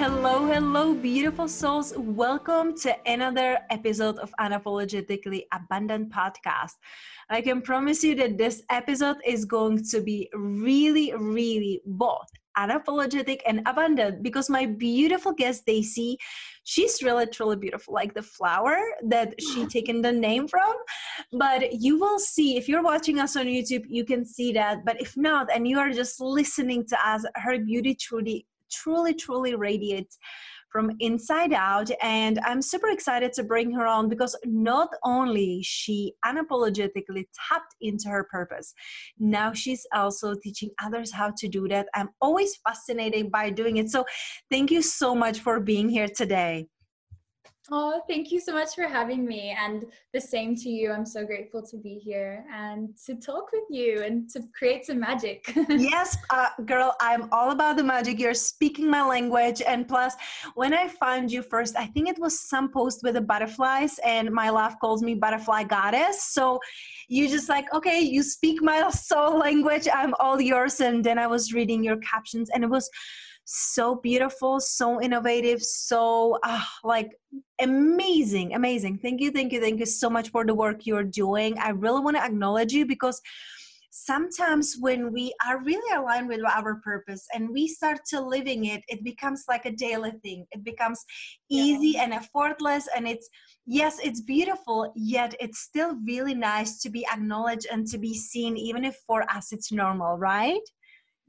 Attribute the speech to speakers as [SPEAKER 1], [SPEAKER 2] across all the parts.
[SPEAKER 1] Hello, hello, beautiful souls. Welcome to another episode of Unapologetically Abundant Podcast. I can promise you that this episode is going to be really, really both unapologetic and abundant because my beautiful guest Daisy, she's really truly beautiful, like the flower that she taken the name from. But you will see if you're watching us on YouTube, you can see that. But if not, and you are just listening to us, her beauty truly truly, truly radiates from inside out. And i'm super excited to bring her on because not only she unapologetically tapped into her purpose now she's also teaching others how to do that. I'm always fascinated by doing it. So thank you so much for being here today
[SPEAKER 2] Oh, thank you so much for having me. And the same to you. I'm so grateful to be here and to talk with you and to create some magic.
[SPEAKER 1] yes, uh, girl, I'm all about the magic. You're speaking my language. And plus, when I found you first, I think it was some post with the butterflies, and my love calls me butterfly goddess. So you just like, okay, you speak my soul language. I'm all yours. And then I was reading your captions, and it was so beautiful, so innovative, so uh, like amazing, amazing. Thank you, thank you, thank you so much for the work you're doing. I really want to acknowledge you because sometimes when we are really aligned with our purpose and we start to living it it becomes like a daily thing it becomes easy yeah. and effortless and it's yes it's beautiful yet it's still really nice to be acknowledged and to be seen even if for us it's normal right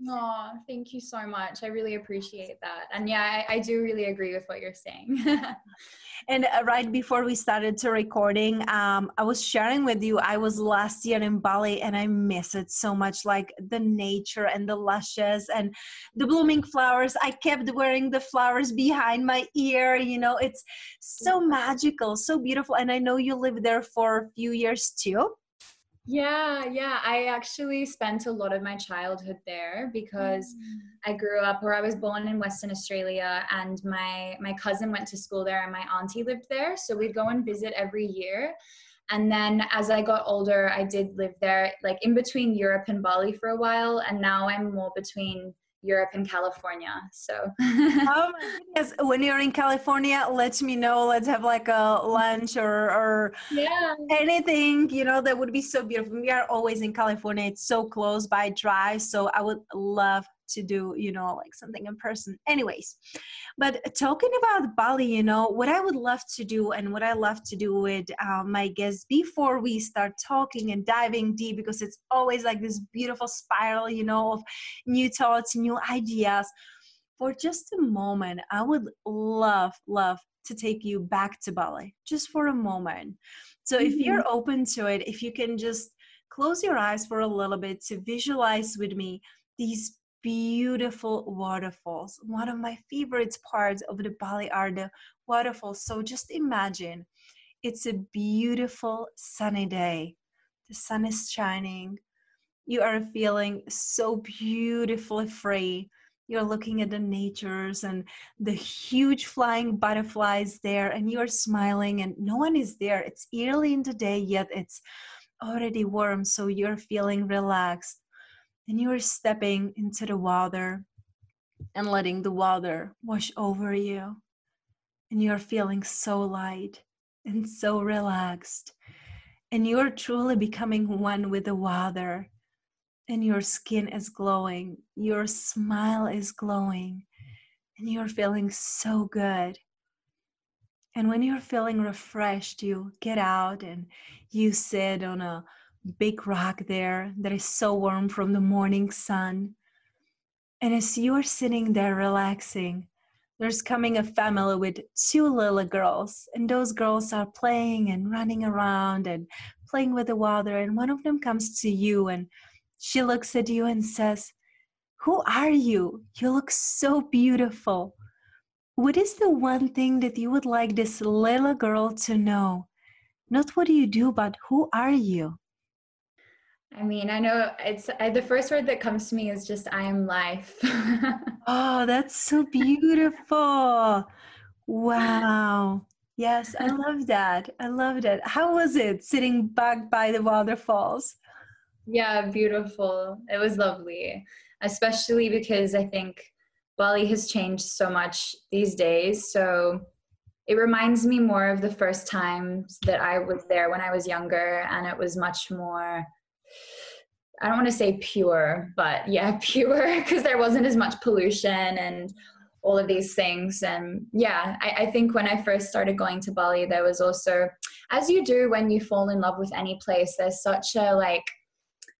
[SPEAKER 2] Oh, thank you so much. I really appreciate that. And yeah, I, I do really agree with what you're saying.
[SPEAKER 1] and uh, right before we started to recording, um, I was sharing with you, I was last year in Bali and I miss it so much like the nature and the lushes and the blooming flowers. I kept wearing the flowers behind my ear. You know, it's so magical, so beautiful. And I know you lived there for a few years too.
[SPEAKER 2] Yeah, yeah. I actually spent a lot of my childhood there because mm. I grew up or I was born in Western Australia and my my cousin went to school there and my auntie lived there. So we'd go and visit every year. And then as I got older, I did live there like in between Europe and Bali for a while and now I'm more between Europe and California. So,
[SPEAKER 1] oh my goodness! When you're in California, let me know. Let's have like a lunch or or
[SPEAKER 2] yeah,
[SPEAKER 1] anything. You know that would be so beautiful. We are always in California. It's so close by drive, so I would love to do you know like something in person. Anyways but talking about bali you know what i would love to do and what i love to do with uh, my guests before we start talking and diving deep because it's always like this beautiful spiral you know of new thoughts new ideas. For just a moment i would love love to take you back to bali just for a moment. So if mm-hmm. you're open to it if you can just close your eyes for a little bit to visualize with me these beautiful waterfalls. One of my favorite parts of the Bali are the waterfalls. So just imagine it's a beautiful sunny day. The sun is shining. You are feeling so beautifully free. You're looking at the natures and the huge flying butterflies there, and you're smiling, and no one is there. It's early in the day, yet it's already warm, so you're feeling relaxed and you are stepping into the water and letting the water wash over you. and you're feeling so light and so relaxed. And you're truly becoming one with the water. And your skin is glowing, your smile is glowing, and you're feeling so good. And when you're feeling refreshed, you get out and you sit on a big rock there that is so warm from the morning sun. And as you are sitting there relaxing, there's coming a family with two little girls, and those girls are playing and running around and playing with the water. And one of them comes to you and she looks at you and says, Who are you? You look so beautiful. What is the one thing that you would like this little girl to know? Not what do you do, but who are you?
[SPEAKER 2] I mean, I know it's I, the first word that comes to me is just I am life.
[SPEAKER 1] oh, that's so beautiful. Wow. Yes, I love that. I love that. How was it sitting back by the waterfalls?
[SPEAKER 2] Yeah, beautiful. It was lovely, especially because I think Bali has changed so much these days. So it reminds me more of the first times that I was there when I was younger, and it was much more I don't want to say pure, but yeah, pure because there wasn't as much pollution and all of these things. And yeah, I, I, think when I first started going to Bali, there was also, as you do when you fall in love with any place, there's such a like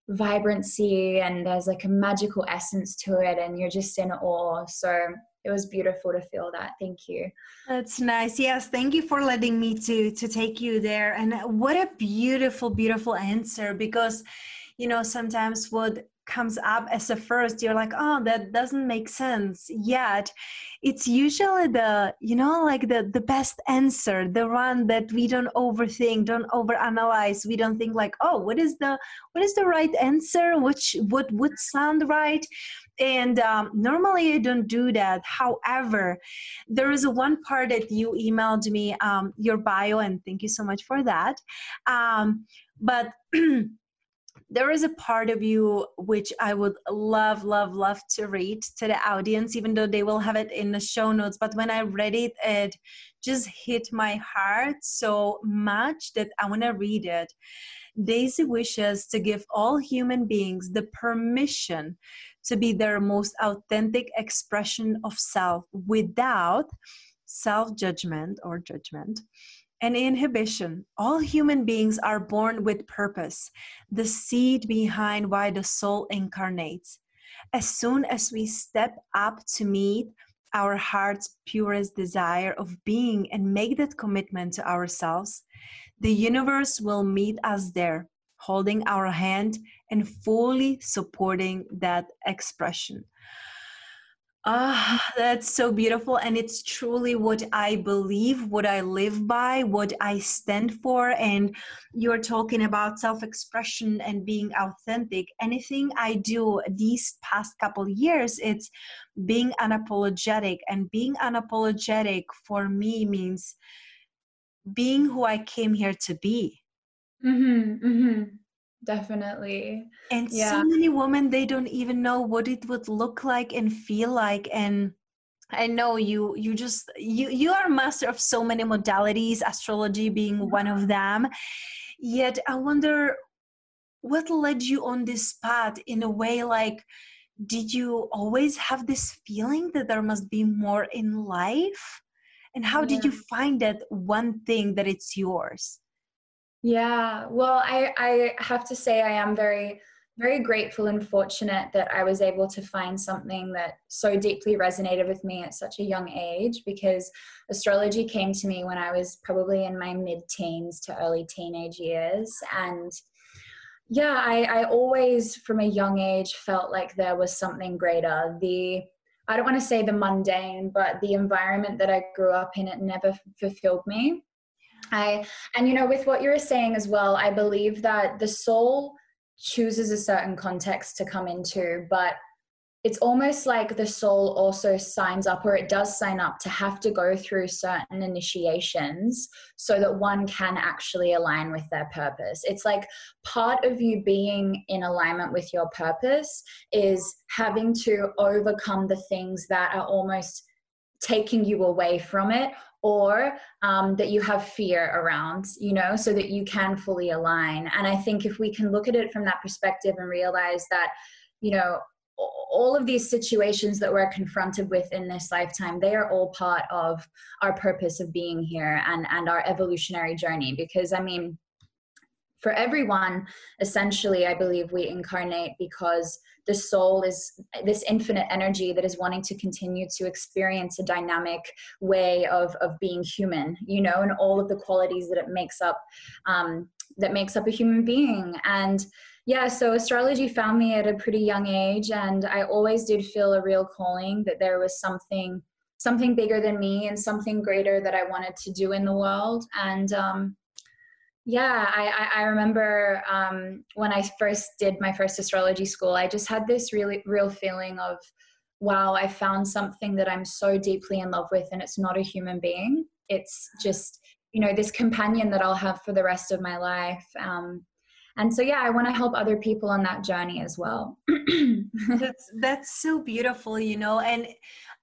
[SPEAKER 2] vibrancy and there's like a magical essence to it, and you're just in awe. So it was beautiful to feel that thank you
[SPEAKER 1] that's nice yes thank you for letting me to to take you there and what a beautiful beautiful answer because you know sometimes what comes up as a first you're like oh that doesn't make sense. Yet it's usually the you know like the the best answer the one that we don't overthink don't overanalyze. We don't think like oh what is the what is the right answer? Which what would sound right? And um, normally i don't do that. However there is one part that you emailed me um, your bio and thank you so much for that. Um, but there is a part of you which I would love, love, love to read to the audience, even though they will have it in the show notes. But when I read it, it just hit my heart so much that I want to read it. Daisy wishes to give all human beings the permission to be their most authentic expression of self without self judgment or judgment and inhibition. All human beings are born with purpose, the seed behind why the soul incarnates. As soon as we step up to meet our heart's purest desire of being and make that commitment to ourselves, the universe will meet us there, holding our hand and fully supporting that expression. Ah, that's so beautiful. And it's truly what I believe, what I live by, what I stand for. And you're talking about self expression and being authentic. Anything I do these past couple years, it's being unapologetic. And being unapologetic for me means being who I came here to be.
[SPEAKER 2] Mm-hmm, mm-hmm definitely.
[SPEAKER 1] And yeah. so many women they don't even know what it would look like and feel like and i know you you just you you are a master of so many modalities astrology being one of them. Yet i wonder what led you on this path in a way like did you always have this feeling that there must be more in life? And how yeah. did you find that one thing that it's yours
[SPEAKER 2] yeah, well, I, I have to say, I am very, very grateful and fortunate that I was able to find something that so deeply resonated with me at such a young age because astrology came to me when I was probably in my mid teens to early teenage years. And yeah, I, I always, from a young age, felt like there was something greater. The I don't want to say the mundane, but the environment that I grew up in, it never fulfilled me. And you know with what you were saying as well, I believe that the soul chooses a certain context to come into, but it's almost like the soul also signs up or it does sign up to have to go through certain initiations so that one can actually align with their purpose. It's like part of you being in alignment with your purpose is having to overcome the things that are almost taking you away from it or um, that you have fear around, you know, so that you can fully align. And I think if we can look at it from that perspective and realize that, you know, all of these situations that we're confronted with in this lifetime they are all part of our purpose of being here and and our evolutionary journey because i mean for everyone essentially i believe we incarnate because the soul is this infinite energy that is wanting to continue to experience a dynamic way of of being human you know and all of the qualities that it makes up um, that makes up a human being. And yeah so astrology found me at a pretty young age and i always did feel a real calling that there was something something bigger than me and something greater that i wanted to do in the world. And um, yeah, I, I remember um, when I first did my first astrology school, I just had this really real feeling of, wow, I found something that I'm so deeply in love with, and it's not a human being. It's just, you know, this companion that I'll have for the rest of my life. Um, and so, yeah, I want to help other people on that journey as well.
[SPEAKER 1] that's that's so beautiful, you know, and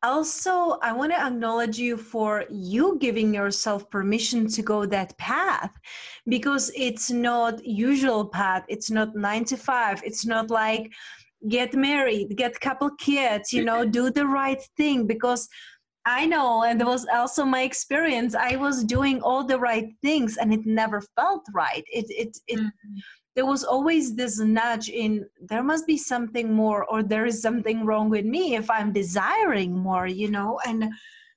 [SPEAKER 1] also i want to acknowledge you for you giving yourself permission to go that path because it's not usual path. It's not 9 to 5 it's not like get married get couple kids you know do the right thing because i know and it was also my experience i was doing all the right things and it never felt right. It it it mm-hmm there was always this nudge in there must be something more or there is something wrong with me if i'm desiring more you know and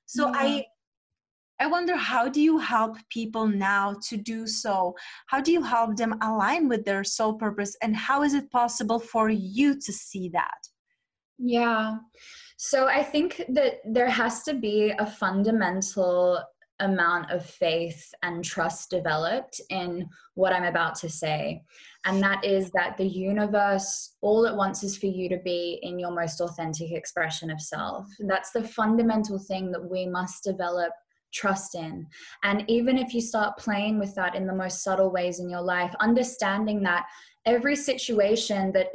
[SPEAKER 1] so yeah. i i wonder how do you help people now to do so how do you help them align with their soul purpose and how is it possible for you to see that
[SPEAKER 2] yeah so i think that there has to be a fundamental amount of faith and trust developed in what I'm about to say. And that is that the universe, all it wants is for you to be in your most authentic expression of self. That's the fundamental thing that we must develop trust in. And even if you start playing with that in the most subtle ways in your life, understanding that every situation that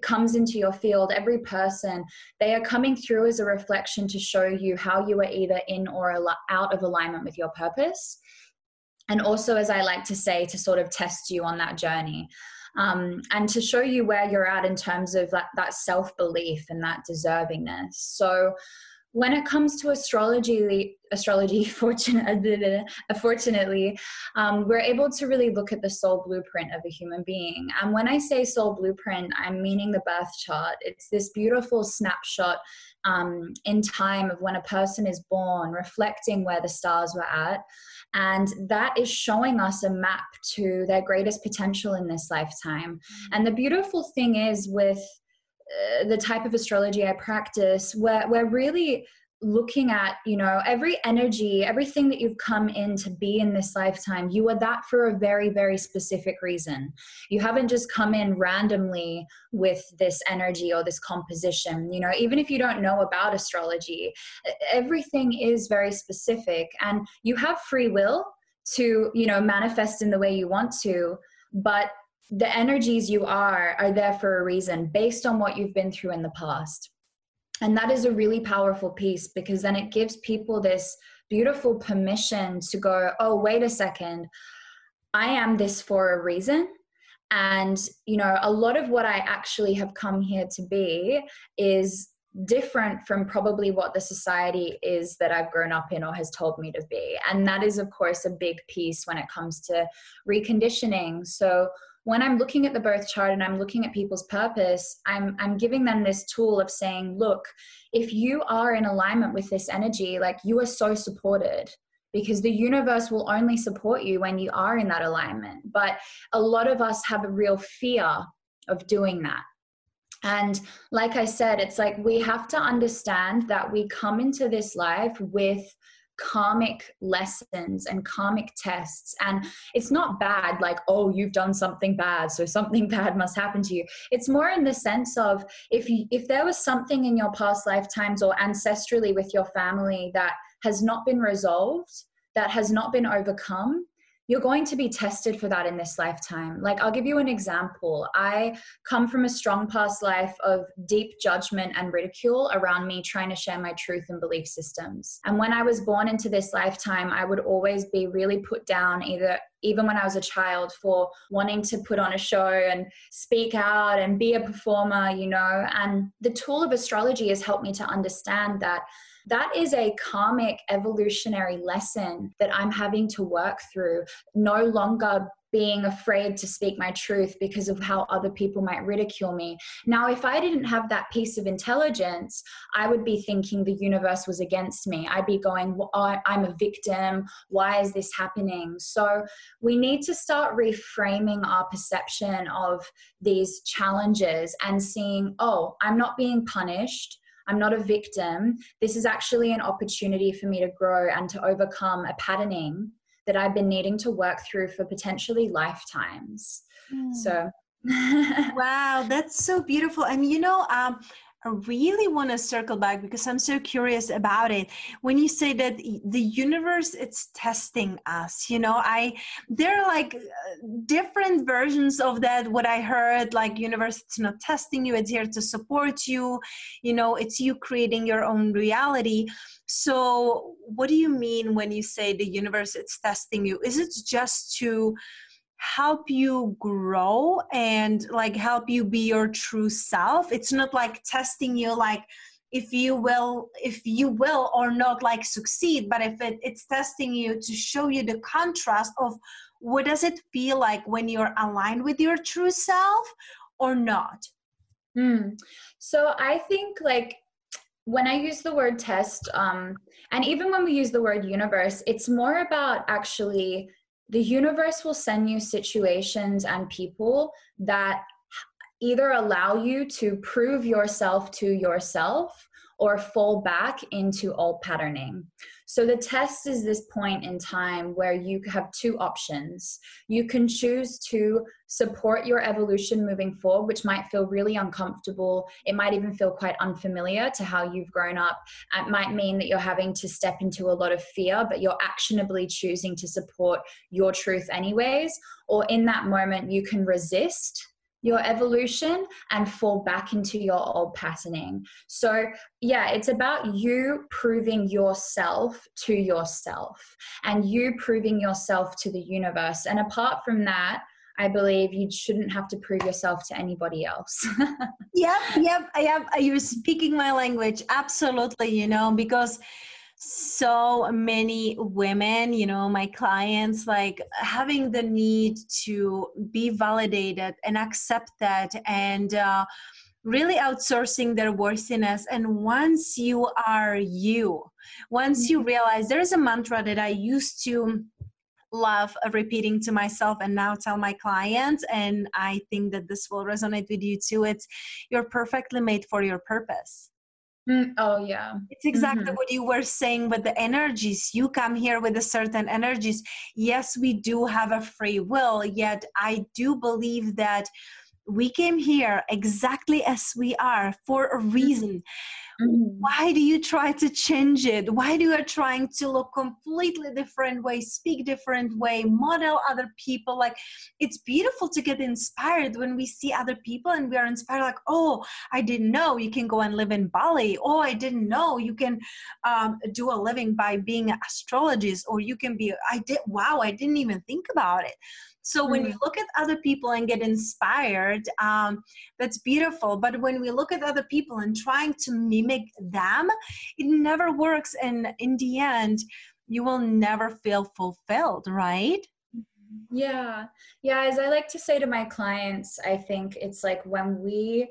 [SPEAKER 2] comes into your field, every person, they are coming through as a reflection to show you how you are either in or out of alignment with your purpose. And also, as I like to say, to sort of test you on that journey. Um, and to show you where you're at in terms of that, that self belief and that deservingness. So, when it comes to astrology, astrology, fortunately, fortunately um, we're able to really look at the soul blueprint of a human being. And when I say soul blueprint, I'm meaning the birth chart. It's this beautiful snapshot um, in time of when a person is born, reflecting where the stars were at. And that is showing us a map to their greatest potential in this lifetime. Mm-hmm. And the beautiful thing is with uh, the type of astrology I practice, where we're really looking at you know every energy everything that you've come in to be in this lifetime you are that for a very very specific reason. You haven't just come in randomly with this energy or this composition. You know even if you don't know about astrology everything is very specific and you have free will to you know manifest in the way you want to but the energies you are are there for a reason based on what you've been through in the past and that is a really powerful piece because then it gives people this beautiful permission to go oh wait a second i am this for a reason and you know a lot of what i actually have come here to be is different from probably what the society is that I've grown up in or has told me to be. And that is, of course, a big piece when it comes to reconditioning. So, when I'm looking at the birth chart and I'm looking at people's purpose, I'm I'm giving them this tool of saying, look, if you are in alignment with this energy, like you are so supported because the universe will only support you when you are in that alignment. But a lot of us have a real fear of doing that. And like I said, it's like we have to understand that we come into this life with karmic lessons and karmic tests. And it's not bad like oh you've done something bad so something bad must happen to you. It's more in the sense of if you if there was something in your past lifetimes or ancestrally with your family that has not been resolved that has not been overcome you're going to be tested for that in this lifetime. Like, I'll give you an example. I come from a strong past life of deep judgment and ridicule around me trying to share my truth and belief systems. And when I was born into this lifetime, I would always be really put down, either even when I was a child, for wanting to put on a show and speak out and be a performer, you know. And the tool of astrology has helped me to understand that that is a karmic evolutionary lesson that I'm having to work through. No longer being afraid to speak my truth because of how other people might ridicule me. Now, if I didn't have that piece of intelligence, I would be thinking the universe was against me. I'd be going, well, I'm a victim. Why is this happening? So, we need to start reframing our perception of these challenges and seeing, oh, I'm not being punished. I'm not a victim. This is actually an opportunity for me to grow and to overcome a patterning that I've been needing to work through for potentially lifetimes. Mm. So
[SPEAKER 1] wow, that's so beautiful. And you know, um, I really want to circle back because I'm so curious about it. When you say that the universe it's testing us, you know, I there are like uh, different versions of that what I heard like universe it's not testing you, it's here to support you. You know, it's you creating your own reality. So, what do you mean when you say the universe it's testing you? Is it just to help you grow and like help you be your true self it's not like testing you like if you will if you will or not like succeed but if it, it's testing you to show you the contrast of what does it feel like when you're aligned with your true self or not
[SPEAKER 2] mm. so i think like when i use the word test um and even when we use the word universe it's more about actually the universe will send you situations and people that either allow you to prove yourself to yourself or fall back into old patterning. So the test is this point in time where you have two options. You can choose to support your evolution moving forward, which might feel really uncomfortable. It might even feel quite unfamiliar to how you've grown up. It might mean that you're having to step into a lot of fear, but you're actionably choosing to support your truth anyways. Or in that moment, you can resist your evolution and fall back into your old patterning. So, yeah, it's about you proving yourself to yourself and you proving yourself to the universe. And apart from that, I believe you shouldn't have to prove yourself to anybody else.
[SPEAKER 1] yep, yep, yep. You're speaking my language. Absolutely, you know, because so many women you know my clients like having the need to be validated and accept that and uh, really outsourcing their worthiness. And once you are you once you mm-hmm. realize there's a mantra that i used to love repeating to myself and now tell my clients and i think that this will resonate with you too. It's you're perfectly made for your purpose
[SPEAKER 2] Mm, oh yeah
[SPEAKER 1] it's exactly mm-hmm. what you were saying with the energies you come here with a certain energies yes we do have a free will yet i do believe that we came here exactly as we are for a mm-hmm. reason Mm-hmm. Why do you try to change it? Why do you are trying to look completely different way, speak different way, model other people? Like it's beautiful to get inspired when we see other people and we are inspired. Like, oh, I didn't know you can go and live in Bali. Oh, I didn't know you can um, do a living by being an astrologist, or you can be. I did. Wow, I didn't even think about it. So when we mm. look at other people and get inspired, um, that's beautiful. But when we look at other people and trying to mimic them, it never works. And in the end, you will never feel fulfilled, right?
[SPEAKER 2] Yeah. Yeah. As I like to say to my clients, I think it's like when we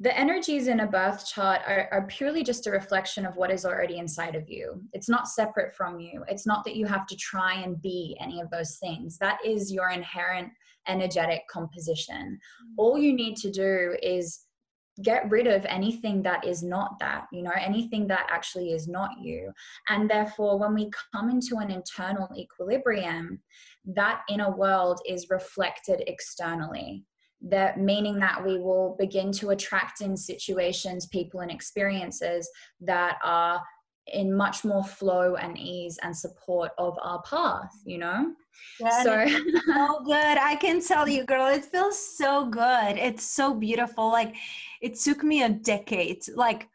[SPEAKER 2] the energies in a birth chart are, are, purely just a reflection of what is already inside of you. It's not separate from you. It's not that you have to try and be any of those things. That is your inherent energetic composition. Mm. All you need to do is get rid of anything that is not that, you know, anything that actually is not you. And therefore, when we come into an internal equilibrium, that inner world is reflected externally that meaning that we will begin to attract in situations people and experiences that are in much more flow and ease and support of our path you know?
[SPEAKER 1] Yeah, so so good. I can tell you girl it feels so good. It's so beautiful. Like it took me a decade like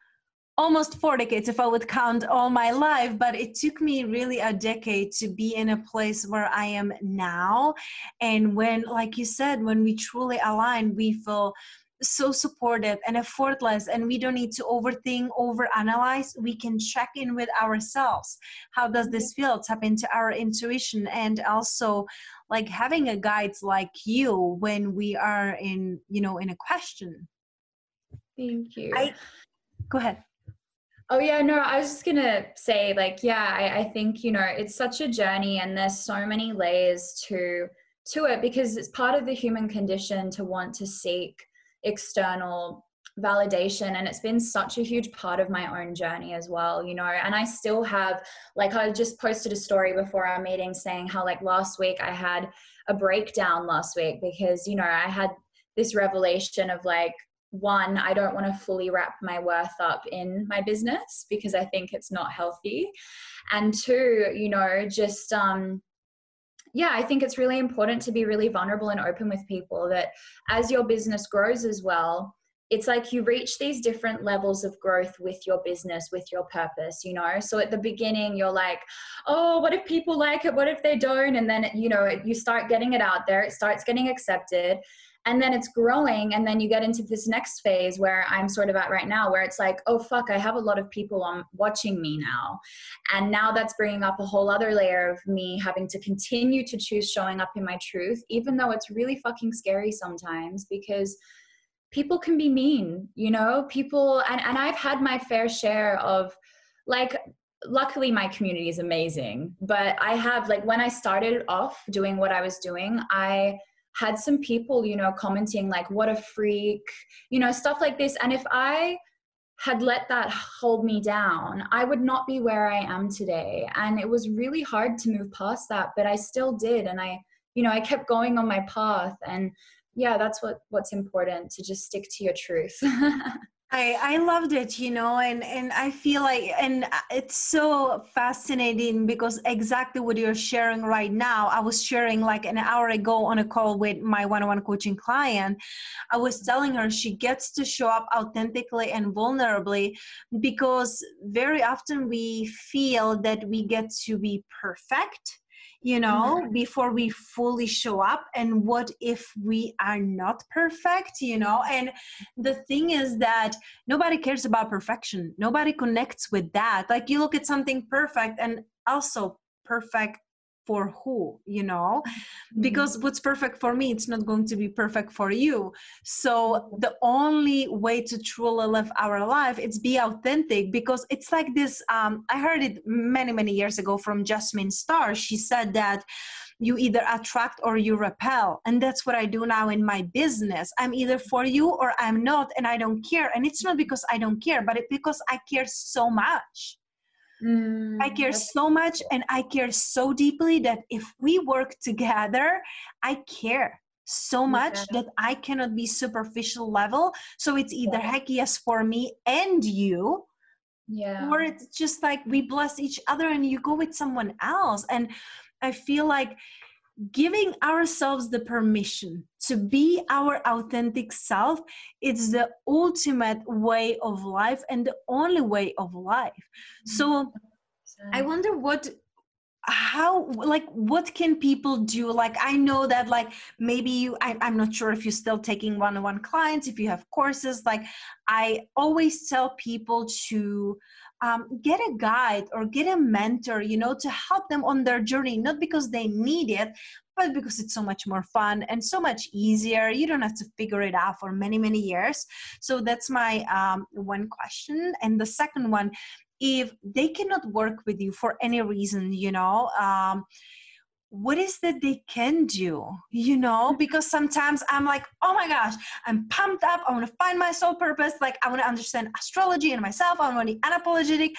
[SPEAKER 1] almost four decades if I would count all my life, but it took me really a decade to be in a place where I am now. And when, like you said, when we truly align, we feel so supportive and effortless and we don't need to overthink overanalyze. We can check in with ourselves. How does this feel? Tap into our intuition and also like having a guide like you when we are in you know in a question.
[SPEAKER 2] Thank you.
[SPEAKER 1] I, go ahead
[SPEAKER 2] Oh yeah, no, I was just gonna say, like, yeah, I, I think you know it's such a journey, and there's so many layers to to it because it's part of the human condition to want to seek external validation and it's been such a huge part of my own journey as well you know and i still have like i just posted a story before our meeting saying how like last week i had a breakdown last week because you know i had this revelation of like one, I don't want to fully wrap my worth up in my business because I think it's not healthy. And two, you know, just, um, yeah, I think it's really important to be really vulnerable and open with people that as your business grows as well, it's like you reach these different levels of growth with your business, with your purpose, you know? So at the beginning, you're like, oh, what if people like it? What if they don't? And then, you know, you start getting it out there, it starts getting accepted and then it's growing and then you get into this next phase where i'm sort of at right now where it's like oh fuck i have a lot of people on watching me now. And now that's bringing up a whole other layer of me having to continue to choose showing up in my truth even though it's really fucking scary sometimes because people can be mean you know? People and, and i've had my fair share of like luckily my community is amazing but i have like when i started off doing what i was doing i had some people, you know, commenting like, what a freak, you know, stuff like this. And if I had let that hold me down, I would not be where I am today. And it was really hard to move past that, but I still did. And I, you know, I kept going on my path. And yeah, that's what what's important to just stick to your truth.
[SPEAKER 1] I, I loved it, you know, and, and I feel like, and uh, it's so fascinating because exactly what you're sharing right now, I was sharing like an hour ago on a call with my one on one coaching client. I was telling her she gets to show up authentically and vulnerably because very often we feel that we get to be perfect you know mm-hmm. before we fully show up and what if we are not perfect you know? And the thing is that nobody cares about perfection. Nobody connects with that. Like you look at something perfect and also perfect for who you know? Mm-hmm. because what's perfect for me it's not going to be perfect for you. So the only way to truly live our life is be authentic because it's like this um, i heard it many many years ago from jasmine star she said that you either attract or you repel and that's what i do now in my business. I'm either for you or i'm not and i don't care. And it's not because i don't care but it's because i care so much Mm, I care so much and I care so deeply that if we work together, I care so much yeah. that I cannot be superficial level. So it's either yeah. heck yes for me and you. Yeah. Or it's just like we bless each other and you go with someone else. And I feel like giving ourselves the permission to be our authentic self it's the ultimate way of life and the only way of life. Mm-hmm. So i wonder what how like what can people do? Like i know that like maybe you I, i'm not sure if you're still taking one-on-one clients if you have courses. Like i always tell people to um, get a guide or get a mentor, you know, to help them on their journey, not because they need it, but because it's so much more fun and so much easier. You don't have to figure it out for many, many years. So that's my um, one question. And the second one, if they cannot work with you for any reason, you know, um, what is that they can do you know? Because sometimes i'm like oh my gosh i'm pumped up. I want to find my soul purpose. Like i want to understand astrology and myself. I want to be unapologetic.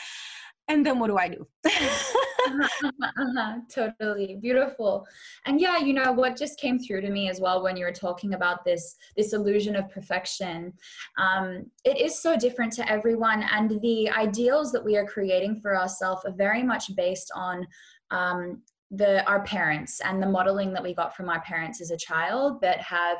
[SPEAKER 1] And then what do I do?
[SPEAKER 2] uh-huh, uh-huh, totally. Beautiful. And yeah you know what just came through to me as well when you were talking about this this illusion of perfection um, it is so different to everyone. And the ideals that we are creating for ourselves are very much based on um, the our parents and the modeling that we got from our parents as a child that have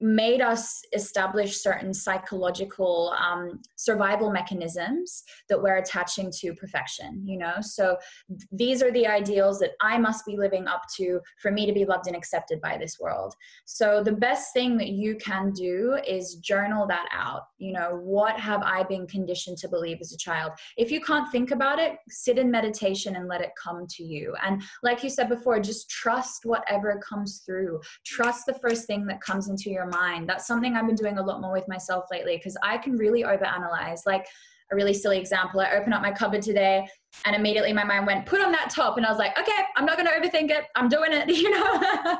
[SPEAKER 2] made us establish certain psychological um, survival mechanisms that we're attaching to perfection you know? So th- these are the ideals that i must be living up to for me to be loved and accepted by this world. So the best thing that you can do is journal that out. You know what have i been conditioned to believe as a child? If you can't think about it sit in meditation and let it come to you. And like you said before just trust whatever comes through. Trust the first thing that comes into your mind. That's something I've been doing a lot more with myself lately because I can really overanalyze. Like a really silly example, I opened up my cupboard today and immediately my mind went, put on that top. And I was like, okay, I'm not going to overthink it. I'm doing it, you know?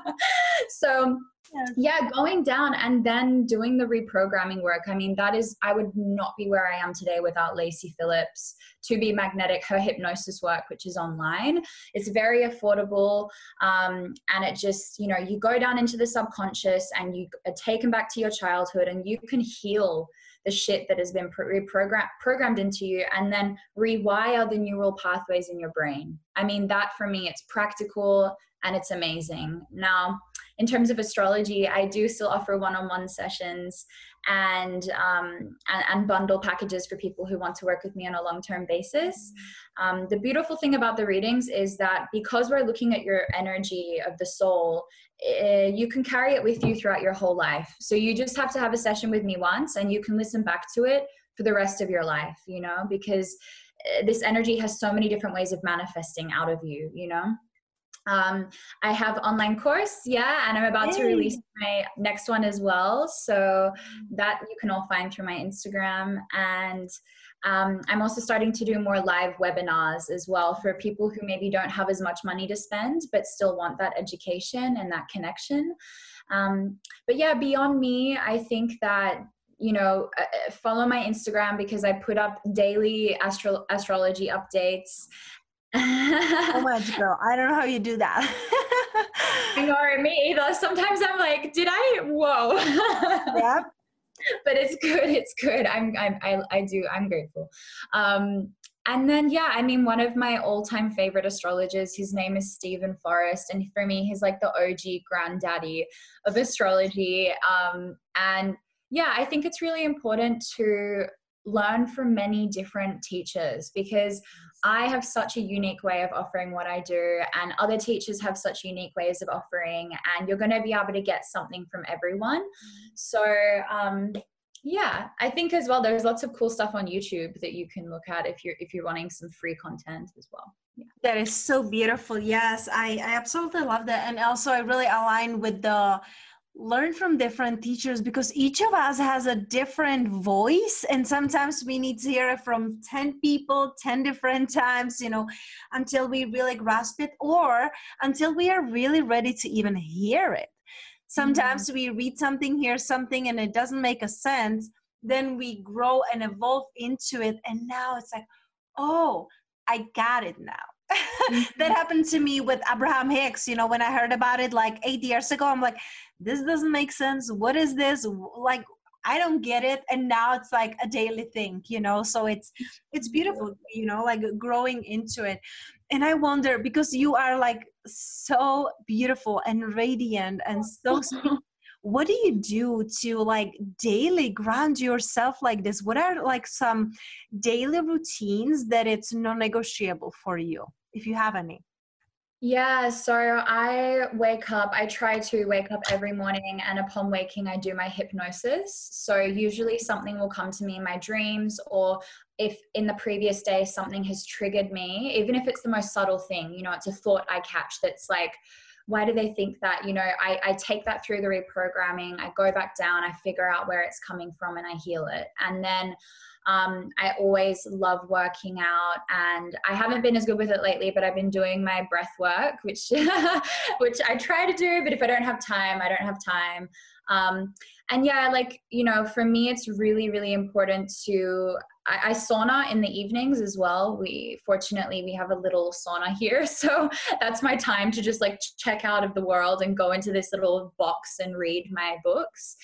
[SPEAKER 2] so Yeah going down and then doing the reprogramming work. I mean that is i would not be where i am today without lacy phillips to be magnetic her hypnosis work which is online. It's very affordable um, and it just you know you go down into the subconscious and you are taken back to your childhood and you can heal the shit that has been reprogrammed programmed into you and then rewire the neural pathways in your brain. I mean that for me it's practical and it's amazing. Now in terms of astrology, I do still offer one-on-one sessions and, um, and, and bundle packages for people who want to work with me on a long-term basis. Um, the beautiful thing about the readings is that because we're looking at your energy of the soul, uh, you can carry it with you throughout your whole life. So you just have to have a session with me once, and you can listen back to it for the rest of your life. You know, because eh, this energy has so many different ways of manifesting out of you. You know. Um, I have online course, yeah, and I'm about to release my next one as well. So that you can all find through my Instagram. And um, I'm also starting to do more live webinars as well for people who maybe don't have as much money to spend, but still want that education and that connection. Um, but yeah, beyond me, I think that you know uh, uh follow my instagram because i put up daily astro- astrology updates
[SPEAKER 1] oh my girl i don't know how you do that.
[SPEAKER 2] I know me either. Sometimes i'm like did i? Whoa.
[SPEAKER 1] Yeah
[SPEAKER 2] but it's good it's good. I'm, I'm I, I do i'm grateful. Um and then yeah i mean one of my all-time favorite astrologers his name is steven forrest and for me he's like the og granddaddy of astrology. Um and yeah i think it's really important to learn from many different teachers because I have such a unique way of offering what I do, and other teachers have such unique ways of offering, and you're going to be able to get something from everyone. So, um, yeah, I think as well, there's lots of cool stuff on YouTube that you can look at if you're if you're wanting some free content as well.
[SPEAKER 1] Yeah. That is so beautiful. Yes, I, I absolutely love that, and also I really align with the learn from different teachers because each of us has a different voice. And sometimes we need to hear it from 10 people 10 different times you know until we really grasp it or until we are really ready to even hear it. Sometimes mm-hmm. we read something hear something and it doesn't make a sense. Then we grow and evolve into it. And now it's like oh i got it now that happened to me with Abraham Hicks. You know, when I heard about it like eight years ago, I'm like, this doesn't make sense. What is this? Like, I don't get it. And now it's like a daily thing, you know. So it's it's beautiful, you know, like growing into it. And I wonder because you are like so beautiful and radiant and so what do you do to like daily ground yourself like this what are like some daily routines that it's non-negotiable for you if you have any
[SPEAKER 2] yeah, so I wake up, I try to wake up every morning, and upon waking, I do my hypnosis. So, usually, something will come to me in my dreams, or if in the previous day something has triggered me, even if it's the most subtle thing, you know, it's a thought I catch that's like, why do they think that? You know, I, I take that through the reprogramming, I go back down, I figure out where it's coming from, and I heal it. And then um, I always love working out, and I haven't been as good with it lately, but I've been doing my breath work, which which I try to do, but if I don't have time, I don't have time. Um, and yeah, like you know, for me, it's really really important to I, I, sauna in the evenings as well. We fortunately we have a little sauna here, so that's my time to just like check out of the world and go into this little box and read my books.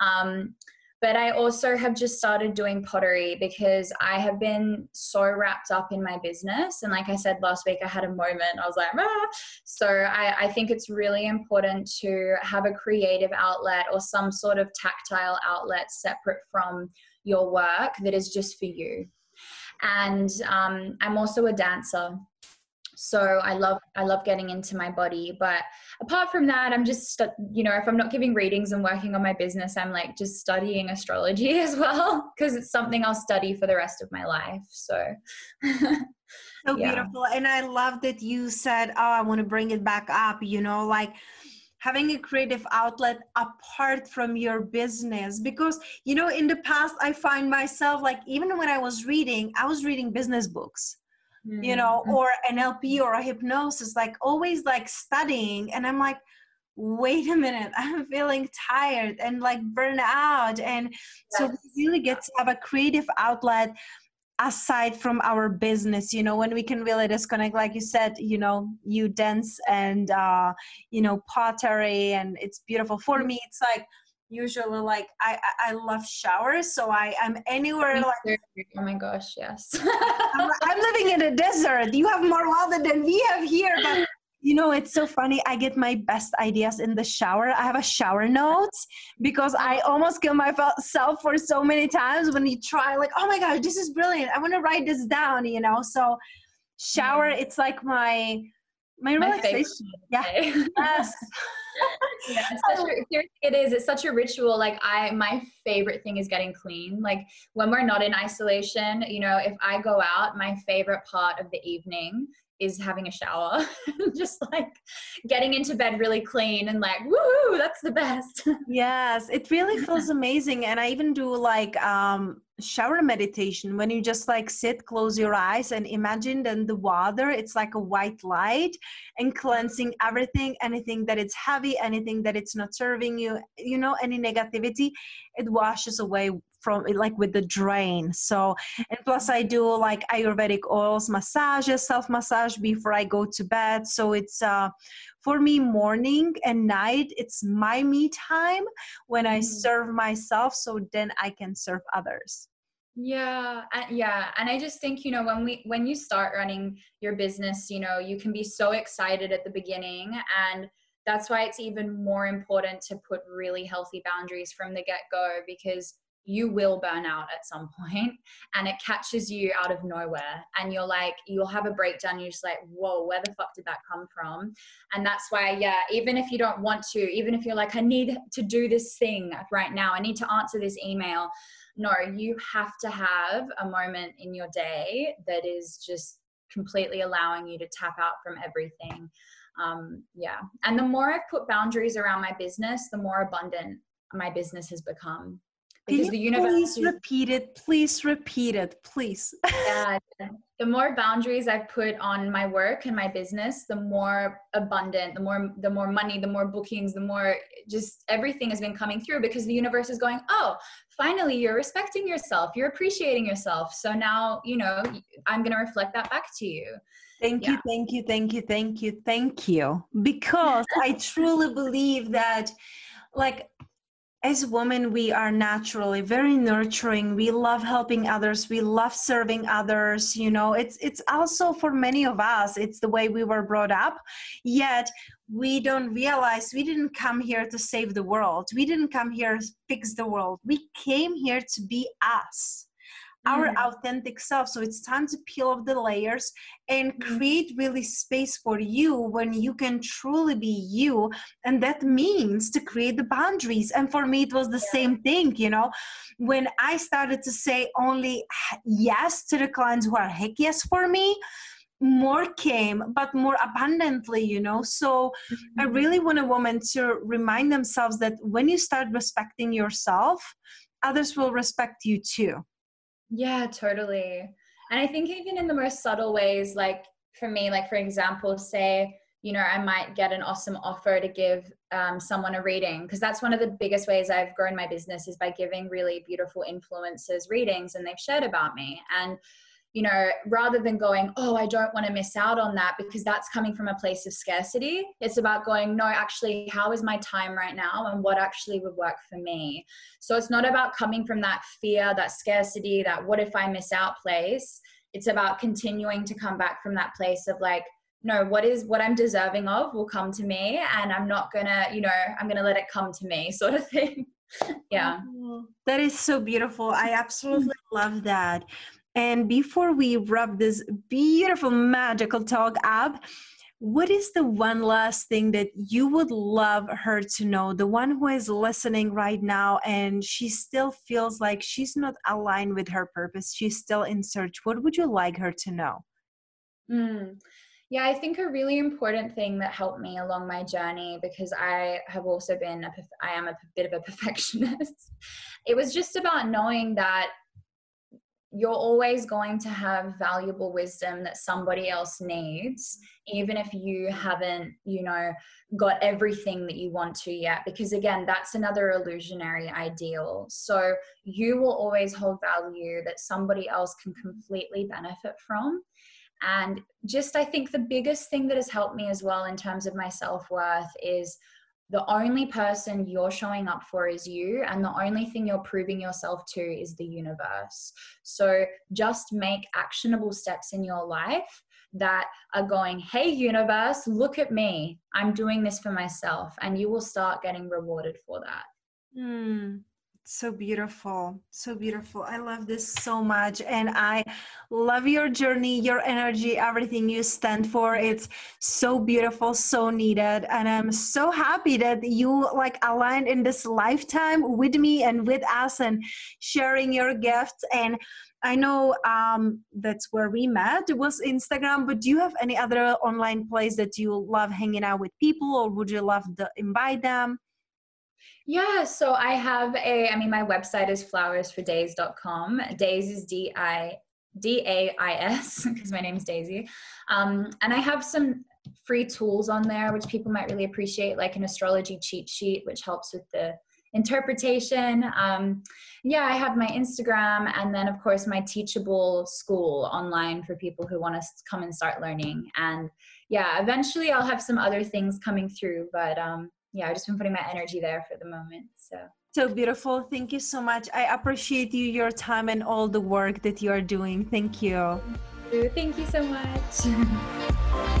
[SPEAKER 2] Um, but I also have just started doing pottery because I have been so wrapped up in my business. And like I said last week, I had a moment, I was like, ah. So I, I think it's really important to have a creative outlet or some sort of tactile outlet separate from your work that is just for you. And um, I'm also a dancer so i love i love getting into my body but apart from that i'm just you know if i'm not giving readings and working on my business i'm like just studying astrology as well because it's something i'll study for the rest of my life so
[SPEAKER 1] so yeah. beautiful and i love that you said oh i want to bring it back up you know like having a creative outlet apart from your business because you know in the past i find myself like even when i was reading i was reading business books mm-hmm. you know or NLP or a hypnosis like always like studying and i'm like wait a minute i'm feeling tired and like burn out and yes. so we really get to have a creative outlet aside from our business you know when we can really disconnect like you said you know you dance and uh you know pottery and it's beautiful for mm-hmm. me it's like usually like I I love showers, so I I'm anywhere like.
[SPEAKER 2] Oh my gosh, yes.
[SPEAKER 1] I'm, I'm, living in a desert. You have more water than we have here, but you know it's so funny. I get my best ideas in the shower. I have a shower notes because I almost kill myself for so many times when you try like, oh my gosh, this is brilliant. I want to write this down. You know, so shower. Mm. It's like my my, my relaxation. Yeah. yes.
[SPEAKER 2] yeah, a, oh. it is. It's such a ritual. Like I, my favorite thing is getting clean. Like when we're not in isolation, you know, if I go out, my favorite part of the evening is having a shower, just like getting into bed really clean and like, woohoo, that's the best.
[SPEAKER 1] yes, it really feels amazing. And I even do like um, shower meditation when you just like sit, close your eyes, and imagine then the water, it's like a white light and cleansing everything, anything that it's heavy, anything that it's not serving you, you know, any negativity, it washes away from like with the drain. So and plus i do like ayurvedic oils massages self massage before i go to bed. So it's uh for me morning and night it's my me time when i mm-hmm. serve myself so then i can serve others.
[SPEAKER 2] Yeah and yeah and i just think you know when we when you start running your business you know you can be so excited at the beginning and that's why it's even more important to put really healthy boundaries from the get-go because you will burn out at some point and it catches you out of nowhere and you're like you'll have a breakdown you're just like whoa where the fuck did that come from? And that's why yeah even if you don't want to even if you're like i need to do this thing right now i need to answer this email no you have to have a moment in your day that is just completely allowing you to tap out from everything. Um, yeah. And the more i've put boundaries around my business the more abundant my business has become
[SPEAKER 1] because the universe please repeat it? Please repeat it please.
[SPEAKER 2] Yeah the more boundaries i put on my work and my business the more abundant the more the more money the more bookings the more just everything has been coming through because the universe is going oh finally you're respecting yourself. You're appreciating yourself. So now you know i'm going to reflect that back to you.
[SPEAKER 1] Thank yeah. you, thank you, thank you, thank you, thank you. Because I truly believe that, like, as women we are naturally very nurturing. We love helping others. We love serving others you know. It's it's also for many of us it's the way we were brought up. Yet we don't realize we didn't come here to save the world. We didn't come here to fix the world. We came here to be us our mm. authentic self. So it's time to peel off the layers and mm. create really space for you when you can truly be you. And that means to create the boundaries. And for me, it was the yeah. same thing, you know, when I started to say only yes to the clients who are heck yes for me more came but more abundantly you know so mm-hmm. i really want a woman to remind themselves that when you start respecting yourself others will respect you too
[SPEAKER 2] yeah, totally. And I think even in the most subtle ways, like for me, like for example, say you know, I might get an awesome offer to give um, someone a reading because that's one of the biggest ways I've grown my business is by giving really beautiful influencers readings and they've shared about me. And, you know, rather than going, oh, I don't want to miss out on that because that's coming from a place of scarcity, it's about going, no, actually, how is my time right now and what actually would work for me? So it's not about coming from that fear, that scarcity, that what if I miss out place. It's about continuing to come back from that place of like, no what is what i'm deserving of will come to me and i'm not gonna you know i'm gonna let it come to me sort of thing. Yeah.
[SPEAKER 1] Oh, that is so beautiful. I absolutely love that and before we wrap this beautiful magical talk up what is the one last thing that you would love her to know the one who is listening right now and she still feels like she's not aligned with her purpose she's still in search what would you like her to know
[SPEAKER 2] mm. Yeah, I think a really important thing that helped me along my journey because I have also been a, I am a bit of a perfectionist. it was just about knowing that you're always going to have valuable wisdom that somebody else needs even if you haven't you know got everything that you want to yet. Because again that's another illusionary ideal. So you will always hold value that somebody else can completely benefit from. And just, I think the biggest thing that has helped me as well in terms of my self worth is the only person you're showing up for is you, and the only thing you're proving yourself to is the universe. So just make actionable steps in your life that are going, Hey, universe, look at me. I'm doing this for myself. And you will start getting rewarded for that.
[SPEAKER 1] Mm, so beautiful so beautiful i love this so much and i love your journey your energy everything you stand for it's so beautiful so needed and i'm so happy that you like aligned in this lifetime with me and with us and sharing your gifts and I know um, that's where we met. It was Instagram, but do you have any other online place that you love hanging out with people, or would you love to invite them?
[SPEAKER 2] Yeah, so I have a, I mean, my website is flowersfordais.com. Dais is D I D A I S because my name is Daisy. Um, and I have some free tools on there which people might really appreciate, like an astrology cheat sheet, which helps with the interpretation. Um, yeah, I have my Instagram and then, of course, my teachable school online for people who want to come and start learning. And yeah, eventually I'll have some other things coming through, but um, yeah, I've just been putting my energy there for the moment. So
[SPEAKER 1] so beautiful. Thank you so much. I appreciate you, your time, and all the work that you are doing. Thank you.
[SPEAKER 2] Thank you, Thank you so much.